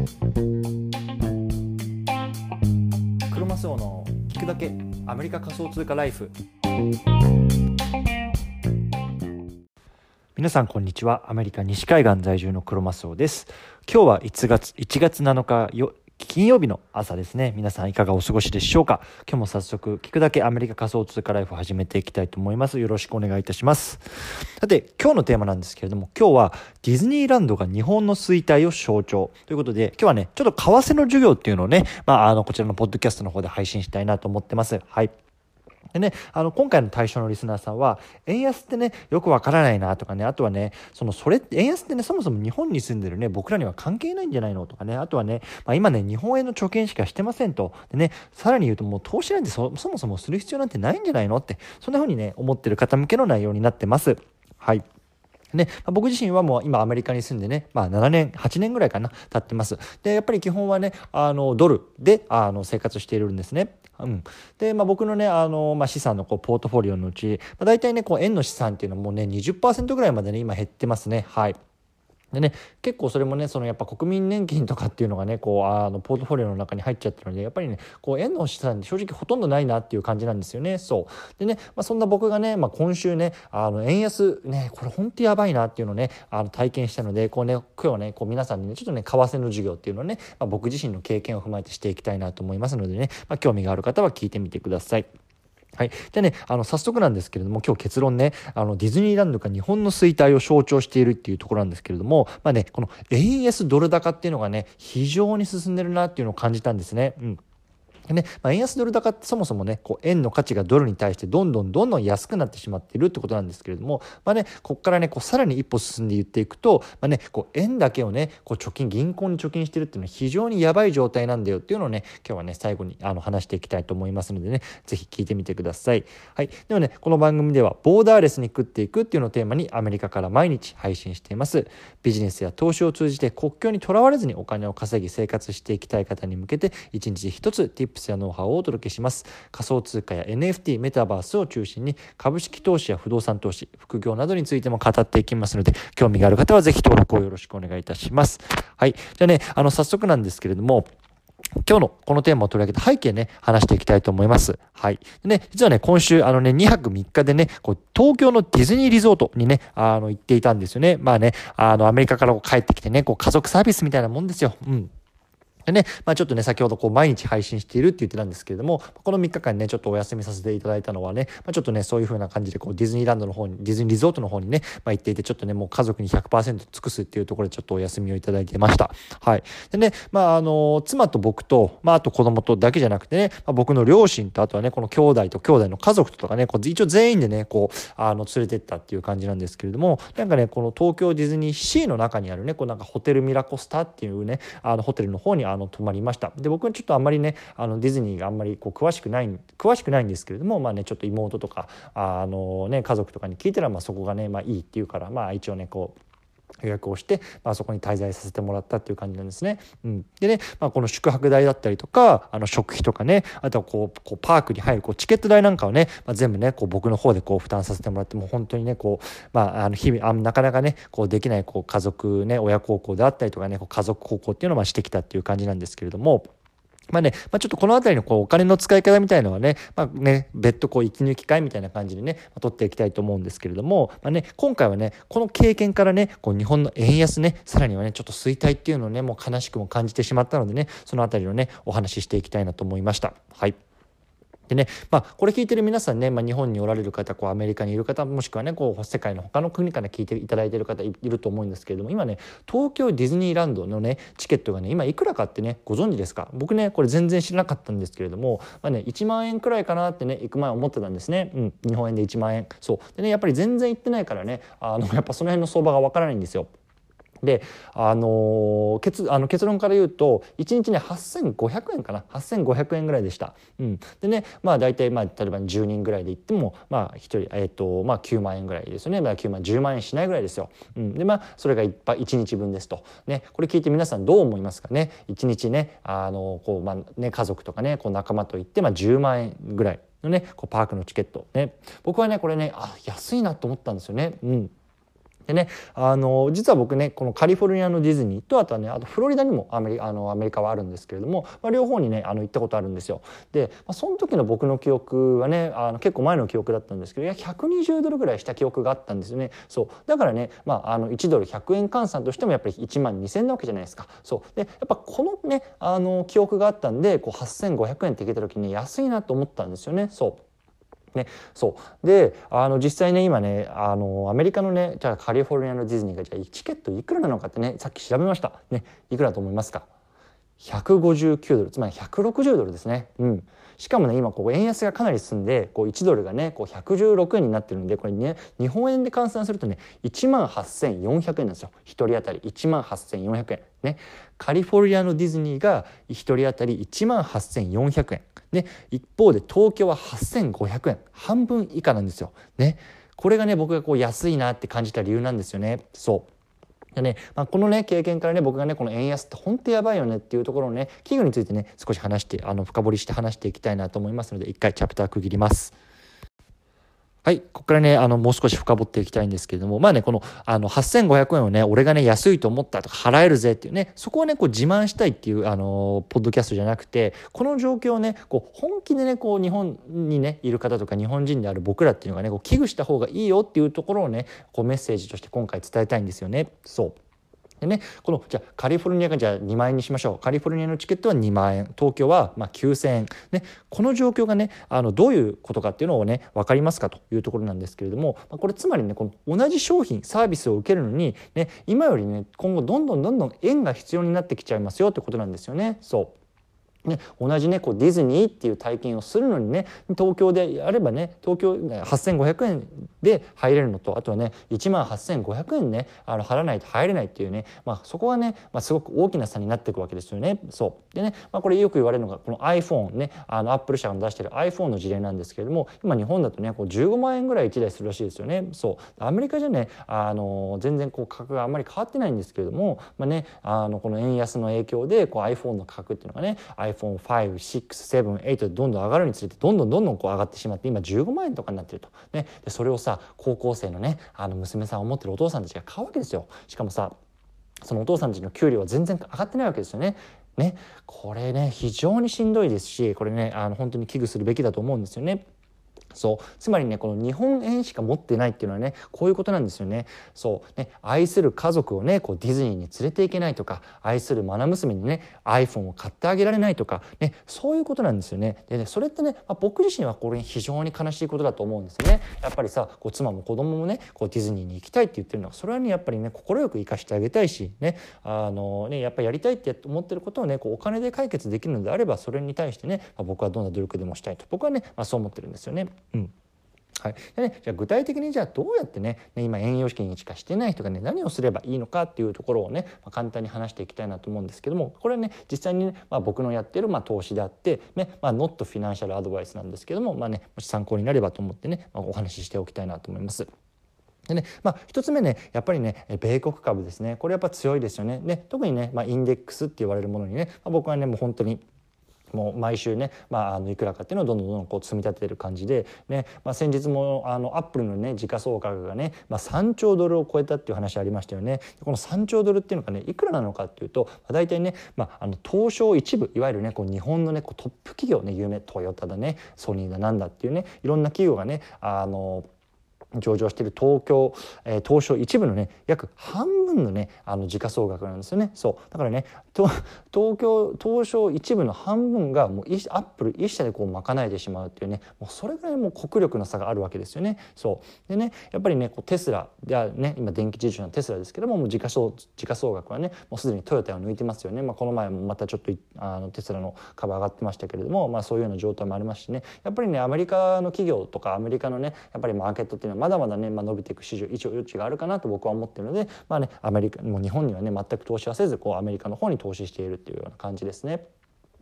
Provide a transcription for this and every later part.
クロマスオの聞くだけアメリカ仮想通貨ライフ。皆さんこんにちは。アメリカ西海岸在住のクロマスオです。今日は1月1月7日よ金曜日の朝ですね。皆さんいかがお過ごしでしょうか？今日も早速聞くだけアメリカ仮想通貨ライフを始めていきたいと思います。よろしくお願いいたします。さて、今日のテーマなんですけれども、今日はディズニーランドが日本の衰退を象徴ということで、今日はね、ちょっと為替の授業っていうのをね、まあ、あの、こちらのポッドキャストの方で配信したいなと思ってます。はい。でね、あの、今回の対象のリスナーさんは、円安ってね、よくわからないなとかね、あとはね、その、それって、円安ってね、そもそも日本に住んでるね、僕らには関係ないんじゃないのとかね、あとはね、まあ、今ね、日本円の貯金しかしてませんと。でね、さらに言うともう投資なんてそもそもする必要なんてないんじゃないのって、そんな風にね、思ってる方向けの内容になってます。はい。ね、僕自身はもう今アメリカに住んでね、まあ7年、8年ぐらいかな、経ってます。で、やっぱり基本はね、あの、ドルで、あの、生活しているんですね。うん、で、まあ、僕のねあの、まあ、資産のこうポートフォリオのうち、まあ、大体ねこう円の資産っていうのはもうね20%ぐらいまでね今減ってますねはい。でね、結構それもねそのやっぱ国民年金とかっていうのがねこうあのポートフォリオの中に入っちゃってるのでやっぱりねこう円の資産って正直ほとんどないなっていう感じなんですよねそうでね、まあ、そんな僕がね、まあ、今週ねあの円安ねこれ本当やばいなっていうのをねあの体験したのでこうね今日はねこう皆さんにねちょっとね為替の授業っていうのをね、まあ、僕自身の経験を踏まえてしていきたいなと思いますのでね、ま、興味がある方は聞いてみてください。はい。じゃあね、あの、早速なんですけれども、今日結論ね、あの、ディズニーランドが日本の衰退を象徴しているっていうところなんですけれども、まあね、この円安ドル高っていうのがね、非常に進んでるなっていうのを感じたんですね。うん。ねまあ、円安ドル高ってそもそもねこう円の価値がドルに対してどんどんどんどん安くなってしまっているってことなんですけれども、まあね、ここからねこうさらに一歩進んで言っていくと、まあね、こう円だけをねこう貯金銀行に貯金してるっていうのは非常にやばい状態なんだよっていうのをね今日はね最後にあの話していきたいと思いますのでね是非聞いてみてください。はい、ではねこの番組ではボーダーレスに食っていくっていうのをテーマにアメリカから毎日配信しています。ビジネスや投資を通じて国境にとらわれずにお金を稼ぎ生活していきたい方に向けて一日一つスやノウハウをお届けします仮想通貨や NFT メタバースを中心に株式投資や不動産投資副業などについても語っていきますので興味がある方はぜひ登録をよろしくお願いいたしますはいじゃあねあの早速なんですけれども今日のこのテーマを取り上げて背景ね、話していきたいと思います。はい。でね、実はね、今週、あのね、2泊3日でね、こう、東京のディズニーリゾートにね、あの、行っていたんですよね。まあね、あの、アメリカから帰ってきてね、こう、家族サービスみたいなもんですよ。うん。でね、まあ、ちょっとね、先ほどこう毎日配信しているって言ってたんですけれども、この3日間ね、ちょっとお休みさせていただいたのはね、まあ、ちょっとね、そういう風な感じでこうディズニーランドの方に、ディズニーリゾートの方にね、まあ、行っていて、ちょっとね、もう家族に100%尽くすっていうところでちょっとお休みをいただいてました。はい。でね、まあ、あの、妻と僕と、まあ、あと子供とだけじゃなくてね、まあ、僕の両親と、あとはね、この兄弟と兄弟の家族とかね、こう一応全員でね、こう、あの、連れてったっていう感じなんですけれども、なんかね、この東京ディズニーシーの中にあるね、こうなんかホテルミラコスタっていうね、あの、ホテルの方にあの、の泊まりました。で僕はちょっとあんまりねあのディズニーがあんまりこう詳しくない詳しくないんですけれどもまあねちょっと妹とかあのね家族とかに聞いたらまあそこがねまあいいっていうからまあ一応ねこう予約をして、まあ、そこに滞在させてもらったっていう感じなんですね。うん、でね、まあ、この宿泊代だったりとかあの食費とかねあとはこうこうパークに入るこうチケット代なんかをね、まあ、全部ねこう僕の方でこう負担させてもらってもう本当にねこう、まあ、あの日々あなかなかねこうできないこう家族ね親孝行であったりとかねこう家族孝行っていうのをまあしてきたっていう感じなんですけれども。まあね、まあ、ちょっとこの辺りのこうお金の使い方みたいのはね、まあね、別途こう息抜き会みたいな感じでね、ま、取っていきたいと思うんですけれども、まあね、今回はね、この経験からね、こう日本の円安ね、さらにはね、ちょっと衰退っていうのをね、もう悲しくも感じてしまったのでね、その辺りをね、お話ししていきたいなと思いました。はい。でね、まあ、これ聞いてる皆さんね、まあ、日本におられる方こうアメリカにいる方もしくはねこう世界の他の国から聞いていただいてる方いると思うんですけれども今ね東京ディズニーランドのねチケットがね今いくらかってねご存知ですか？僕ねこれ全然知らなかったんですけれども、まあね、1万円くらいかなってね行く前思ってたんですね、うん、日本円で1万円。そう。でねやっぱり全然行ってないからねあのやっぱその辺の相場がわからないんですよ。であの結あの結論から言うと1日ね8500円かな？8500円ぐらいでした。うん、でねまあ大体まあ例えば10人ぐらいで行ってもまあ1人、えーとまあ、9万円ぐらいですよね、まあ、9万10万円しないぐらいですよ。うん、でまあそれがいぱ1日分ですと。ね、これ聞いて皆さんどう思いますかね？1日ねあのこう、まあね、家族とかねこう仲間と行って、まあ、10万円ぐらいのねこうパークのチケット。ね。僕はねこれねあ安いなと思ったんですよね。うん。でね、あの実は僕ねこのカリフォルニアのディズニーとあとはねあとフロリダにもアメリあのアメリカはあるんですけれども、まあ、両方にねあの行ったことあるんですよ。で、まあ、その時の僕の記憶はねあの結構前の記憶だったんですけどいや120ドルぐらいした記憶があったんですよね。そうだからね、まあ、あの1ドル100円換算としてもやっぱり1万2,000なわけじゃないですか。そうでやっぱこのねあの記憶があったんでこう8,500円って聞いた時に安いなと思ったんですよね。そうね、そう。であの実際ね今ねあのアメリカのねじゃカリフォルニアのディズニーがじゃチケットいくらなのかってねさっき調べました。ねいくらと思いますか？159ドルつまり160ドルですね。うん。しかもね今こう円安がかなり進んでこう1ドルがねこう116円になってるんでこれね日本円で換算するとね1万8400円なんですよ。1人当たり1万8400円。ね。カリフォルニアのディズニーが1人当たり1万8400円。で一方で東京は8500円。半分以下なんですよ。ね、これがね僕がこう安いなって感じた理由なんですよね。そう。でね、まあ、このね経験からね僕がねこの円安って本当やばいよねっていうところをね企業についてね少し話してあの深掘りして話していきたいなと思いますので一回チャプター区切ります。はい。ここからね、あの、もう少し深掘っていきたいんですけれども、まあね、この、あの、8500円をね、俺がね、安いと思ったとか、払えるぜっていうね、そこをね、こう、自慢したいっていう、あの、ポッドキャストじゃなくて、この状況をね、こう、本気でね、こう、日本にね、いる方とか、日本人である僕らっていうのがね、こう、危惧した方がいいよっていうところをね、こう、メッセージとして今回伝えたいんですよね。そう。でねこのじゃあカリフォルニアがじゃあ2万円にしましょう。カリフォルニアのチケットは2万円。東京はまあ9000円、ね、この状況がねあのどういうことかっていうのをね分かりますかというところなんですけれども、まあ、これつまりねこの同じ商品サービスを受けるのに、ね、今よりね今後どんどんどんどん円が必要になってきちゃいますよってことなんですよね。そう。ね、同じねこうディズニーっていう体験をするのにね東京であればね東京8500円で入れるのとあとはね1万8500円ねあの払わないと入れないっていうね、まあ、そこはね、まあ、すごく大きな差になっていくわけですよね。そうでね、まあ、これよく言われるのがこの iPhone ねあのアップル社が出してる iPhone の事例なんですけれども今日本だとねこう15万円ぐらい1台するらしいですよね。そうアメリカじゃねあの全然こう価格があんまり変わってないんですけれども、まあね、あのこの円安の影響でこう iPhone の価格っていうのがね iPhone567 8でどんどん上がるにつれてどんどんどんどんこう上がってしまって今15万円とかになってると、ね、でそれをさ高校生のねあの娘さんを持ってるお父さんたちが買うわけですよしかもさそのお父さんたちの給料は全然上がってないわけですよね。ね、これね非常にしんどいですしこれねあの本当に危惧するべきだと思うんですよね。そうつまりねこの日本円しか持ってないっていうのはねこういうことなんですよね。そうね愛する家族をねこうディズニーに連れていけないとか愛する愛娘にね iPhone を買ってあげられないとか、ね、そういうことなんですよね。でねそれってね、まあ、僕自身はこれ非常に悲しいことだと思うんですよね。やっぱりさこう妻も子供もねこうディズニーに行きたいって言ってるのはそれはねやっぱりね快く生かしてあげたいしねあのねやっぱりやりたいって思ってることをねこうお金で解決できるのであればそれに対してね、まあ、僕はどんな努力でもしたいと僕はね、まあ、そう思ってるんですよね。うんはいでね、じゃあ具体的にじゃあどうやってね今営業資金しかしてない人がね何をすればいいのかっていうところをね、まあ、簡単に話していきたいなと思うんですけどもこれはね実際にね、まあ、僕のやってるまあ投資であって、ねまあ、ノットフィナンシャルアドバイスなんですけども、まあね、もし参考になればと思ってね、まあ、お話ししておきたいなと思います。でねまあ、1つ目ねやっぱりね米国株ですねこれやっぱ強いですよね。で特にね、まあ、インデックスって言われるものにね、まあ、僕はねもう本当にもう毎週ね、まあ、あのいくらかっていうのをどんどんどんこう積み立ててる感じで、ねまあ、先日もあのアップルのね時価総額がね、まあ、3兆ドルを超えたっていう話ありましたよね。この3兆ドルっていうのがねいくらなのかっていうと、まあ、大体ね、まあ、あの東証一部いわゆるねこう日本のねこうトップ企業ね有名トヨタだねソニーだなんだっていうねいろんな企業がねあの上場している東京、えー、東証一部のね約半分のねあの時価総額なんですよね。そう。だからね 東京東証一部の半分がもうアップル一社でこう賄えてしまうっていうねもうそれぐらいもう国力の差があるわけですよね。そう。でねやっぱりねこうテスラではね今電気自動車のテスラですけどももう時価総時価総額はねもうすでにトヨタを抜いてますよね、まあ、この前もまたちょっとあのテスラの株上がってましたけれども、まあ、そういうような状態もありますしね。やっぱりねアメリカの企業とかアメリカのねやっぱりマーケットっていうのはまだまだね、まあ、伸びていく市場一応余地があるかなと僕は思ってるので、まあね、アメリカもう日本にはね全く投資はせずこうアメリカの方に投資しているっていうような感じですね。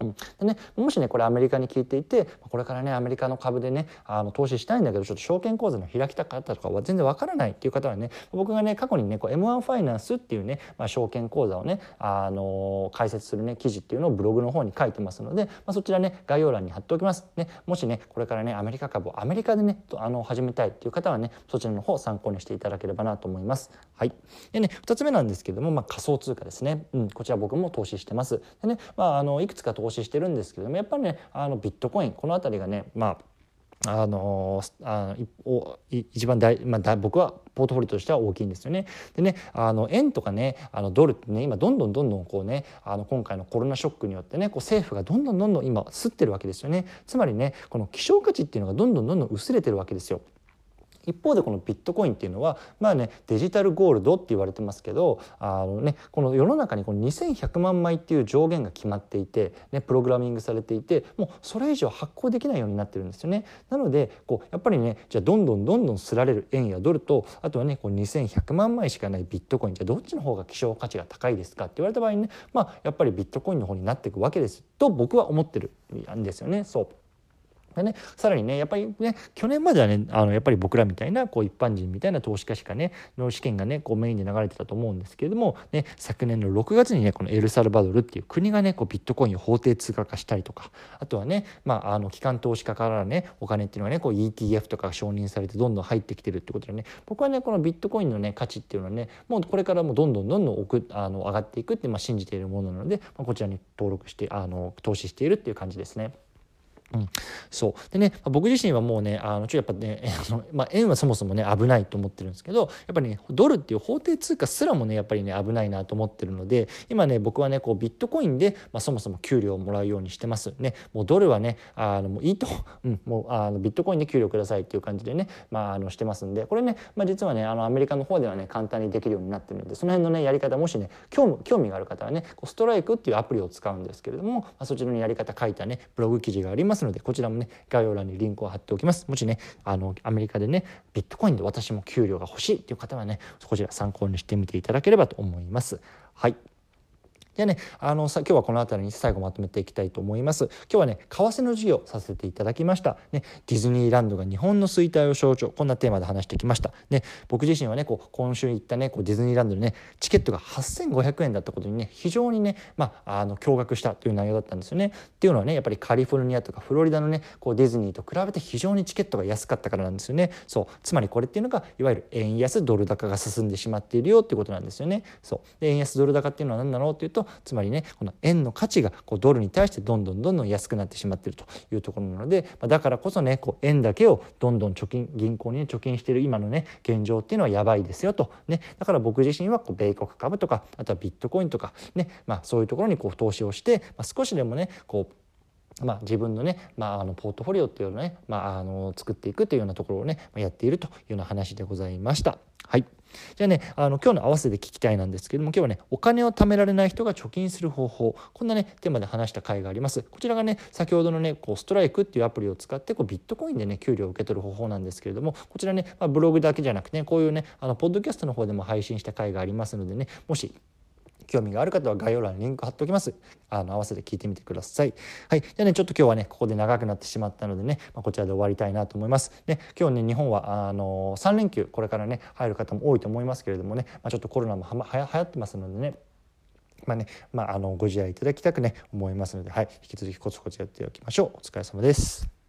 うん、でね、もしねこれアメリカに聞いていてこれからねアメリカの株でねあの投資したいんだけどちょっと証券口座の開き方とかは全然わからないっていう方はね僕がね過去にねこう M1 ファイナンスっていうね、まあ、証券口座をねあの解説するね記事っていうのをブログの方に書いてますので、まあ、そちらね概要欄に貼っておきます。ね、もしねこれからねアメリカ株をアメリカでねあの始めたいっていう方はねそちらの方参考にしていただければなと思います。はい、でね2つ目なんですけども、まあ、仮想通貨ですね、うん、こちら僕も投資してます。でねまあ、あのいくつか投資してるんですけどもやっぱりねあのビットコインこの辺りがねまああのあお一番大、まあ、僕はポートフォリオとしては大きいんですよね。でねあの円とかねあのドルってね今どんどんどんどんこうねあの今回のコロナショックによってねこう政府がどんどんどんどん今吸ってるわけですよね。つまりねこの希少価値っていうのがどんどんどんどん薄れてるわけですよ。一方でこのビットコインっていうのはまあねデジタルゴールドって言われてますけどあの、ね、この世の中にこの2100万枚っていう上限が決まっていて、ね、プログラミングされていてもうそれ以上発行できないようになってるんですよね。なのでこうやっぱりねじゃあどんどんどんどんすられる円やドルとあとはねこう2100万枚しかないビットコインじゃあどっちの方が希少価値が高いですかって言われた場合にねまあやっぱりビットコインの方になっていくわけですと僕は思ってるんですよね。そうでね、さらにねやっぱりね去年まではねあのやっぱり僕らみたいなこう一般人みたいな投資家しかねの試験がねこうメインで流れてたと思うんですけれども、ね、昨年の6月にねこのエルサルバドルっていう国がねこうビットコインを法定通貨化したりとかあとはね、まあ、あの機関投資家からねお金っていうのがねこう ETF とかが承認されてどんどん入ってきてるってことでね僕はねこのビットコインのね価値っていうのはねもうこれからもどんどんどんどん奥あの上がっていくって、まあ、信じているものなので、まあ、こちらに登録してあの投資しているっていう感じですね。うん、そう。でね、僕自身はもうねあのちょっとやっぱね あの、まあ、円はそもそもね危ないと思ってるんですけどやっぱりねドルっていう法定通貨すらもねやっぱりね危ないなと思ってるので今ね僕はねこうビットコインで、まあ、そもそも給料をもらうようにしてます。ねもうドルはねあのもういいと、うん、もうあのビットコインで給料くださいっていう感じでね、まあ、あのしてますんでこれね、まあ、実はねあのアメリカの方ではね簡単にできるようになってるのでその辺のねやり方もしね興味興味がある方はねこうストライクっていうアプリを使うんですけれども、まあ、そちらのやり方書いたねブログ記事があります。のでこちらもね概要欄にリンクを貼っておきます。もしねあのアメリカでねビットコインで私も給料が欲しいっていう方はねこちら参考にしてみていただければと思います。はい。じゃあね、あのさ今日はこの辺りに最後まとめていきたいと思います。今日はね、為替の授業させていただきました。ね、ディズニーランドが日本の衰退を象徴、こんなテーマで話してきました。ね、僕自身はね、こう今週行ったね、こうディズニーランドでね、チケットが8500円だったことにね、非常にね、まあ、あの驚愕したという内容だったんですよね。っていうのはね、やっぱりカリフォルニアとかフロリダのね、こうディズニーと比べて非常にチケットが安かったからなんですよね。そう、つまりこれっていうのがいわゆる円安ドル高が進んでしまっているよっていうことなんですよね。そう、で円安ドル高っていうのは何なのっていうと、とつまりね、この円の価値がこうドルに対してどんどんどんどん安くなってしまっているというところなのでだからこそねこう円だけをどんどん貯金銀行に、貯金している今のね現状っていうのはやばいですよと、ね、だから僕自身はこう米国株とかあとはビットコインとか、ねまあ、そういうところにこう投資をして、ま、少しでもねこうまあ、自分のね、まあ、あのポートフォリオっていうのをね、まあ、あの作っていくというようなところをねやっているというような話でございました。はい。じゃあね、あの今日の合わせて聞きたいなんですけども、今日はね、お金を貯められない人が貯金する方法、こんなね、テーマで話した回があります。こちらがね、先ほどのね、こうストライクっていうアプリを使って、こうビットコインでね、給料を受け取る方法なんですけれども、こちらね、まあ、ブログだけじゃなくてね、こういうね、あのポッドキャストの方でも配信した回がありますのでね、もし興味がある方は概要欄にリンク貼っておきます。あの合わせて聞いてみてください。はい。じゃあね、ちょっと今日はね、ここで長くなってしまったのでね、まあ、こちらで終わりたいなと思います。ね、今日ね、日本はあの3連休、これからね、入る方も多いと思いますけれどもね、まあ、ちょっとコロナもは、ま、はや流行ってますのでね、まあね、まあ、あのご自愛いただきたくね、思いますので、はい、引き続きコツコツやっておきましょう。お疲れ様です。